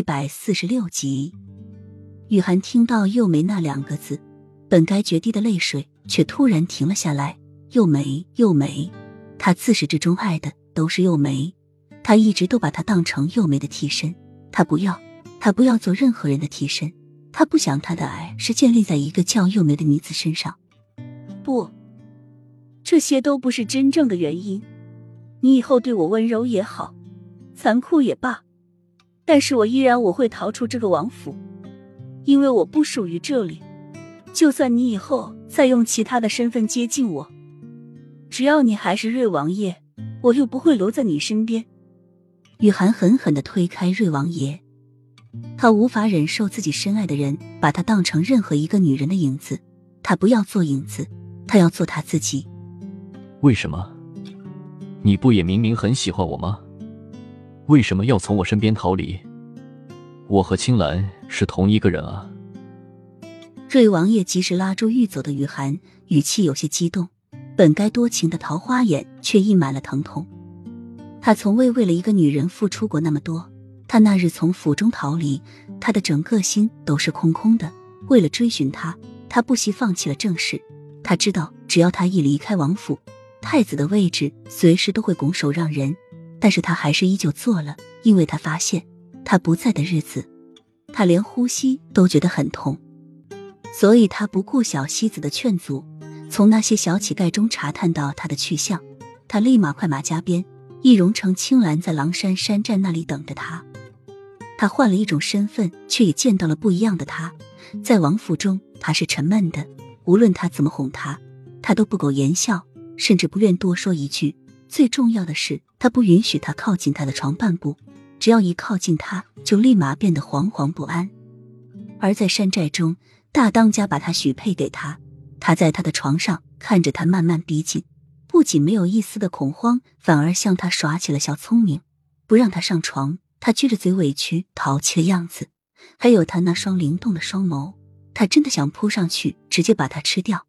一百四十六集，雨涵听到“幼梅”那两个字，本该决堤的泪水却突然停了下来。幼梅，幼梅，他自始至终爱的都是幼梅，他一直都把她当成幼梅的替身。他不要，他不要做任何人的替身，他不想他的爱是建立在一个叫幼梅的女子身上。不，这些都不是真正的原因。你以后对我温柔也好，残酷也罢。但是我依然我会逃出这个王府，因为我不属于这里。就算你以后再用其他的身份接近我，只要你还是瑞王爷，我又不会留在你身边。雨涵狠狠的推开瑞王爷，他无法忍受自己深爱的人把他当成任何一个女人的影子。他不要做影子，他要做他自己。为什么？你不也明明很喜欢我吗？为什么要从我身边逃离？我和青兰是同一个人啊！瑞王爷及时拉住欲走的雨涵，语气有些激动。本该多情的桃花眼却溢满了疼痛。他从未为了一个女人付出过那么多。他那日从府中逃离，他的整个心都是空空的。为了追寻她，他不惜放弃了正事。他知道，只要他一离开王府，太子的位置随时都会拱手让人。但是他还是依旧做了，因为他发现他不在的日子，他连呼吸都觉得很痛，所以他不顾小西子的劝阻，从那些小乞丐中查探到他的去向，他立马快马加鞭，易容成青兰在狼山山寨那里等着他。他换了一种身份，却也见到了不一样的他。在王府中，他是沉闷的，无论他怎么哄他，他都不苟言笑，甚至不愿多说一句。最重要的是，他不允许他靠近他的床半步，只要一靠近他，就立马变得惶惶不安。而在山寨中，大当家把他许配给他，他在他的床上看着他慢慢逼近，不仅没有一丝的恐慌，反而向他耍起了小聪明，不让他上床。他撅着嘴委屈淘气的样子，还有他那双灵动的双眸，他真的想扑上去直接把他吃掉。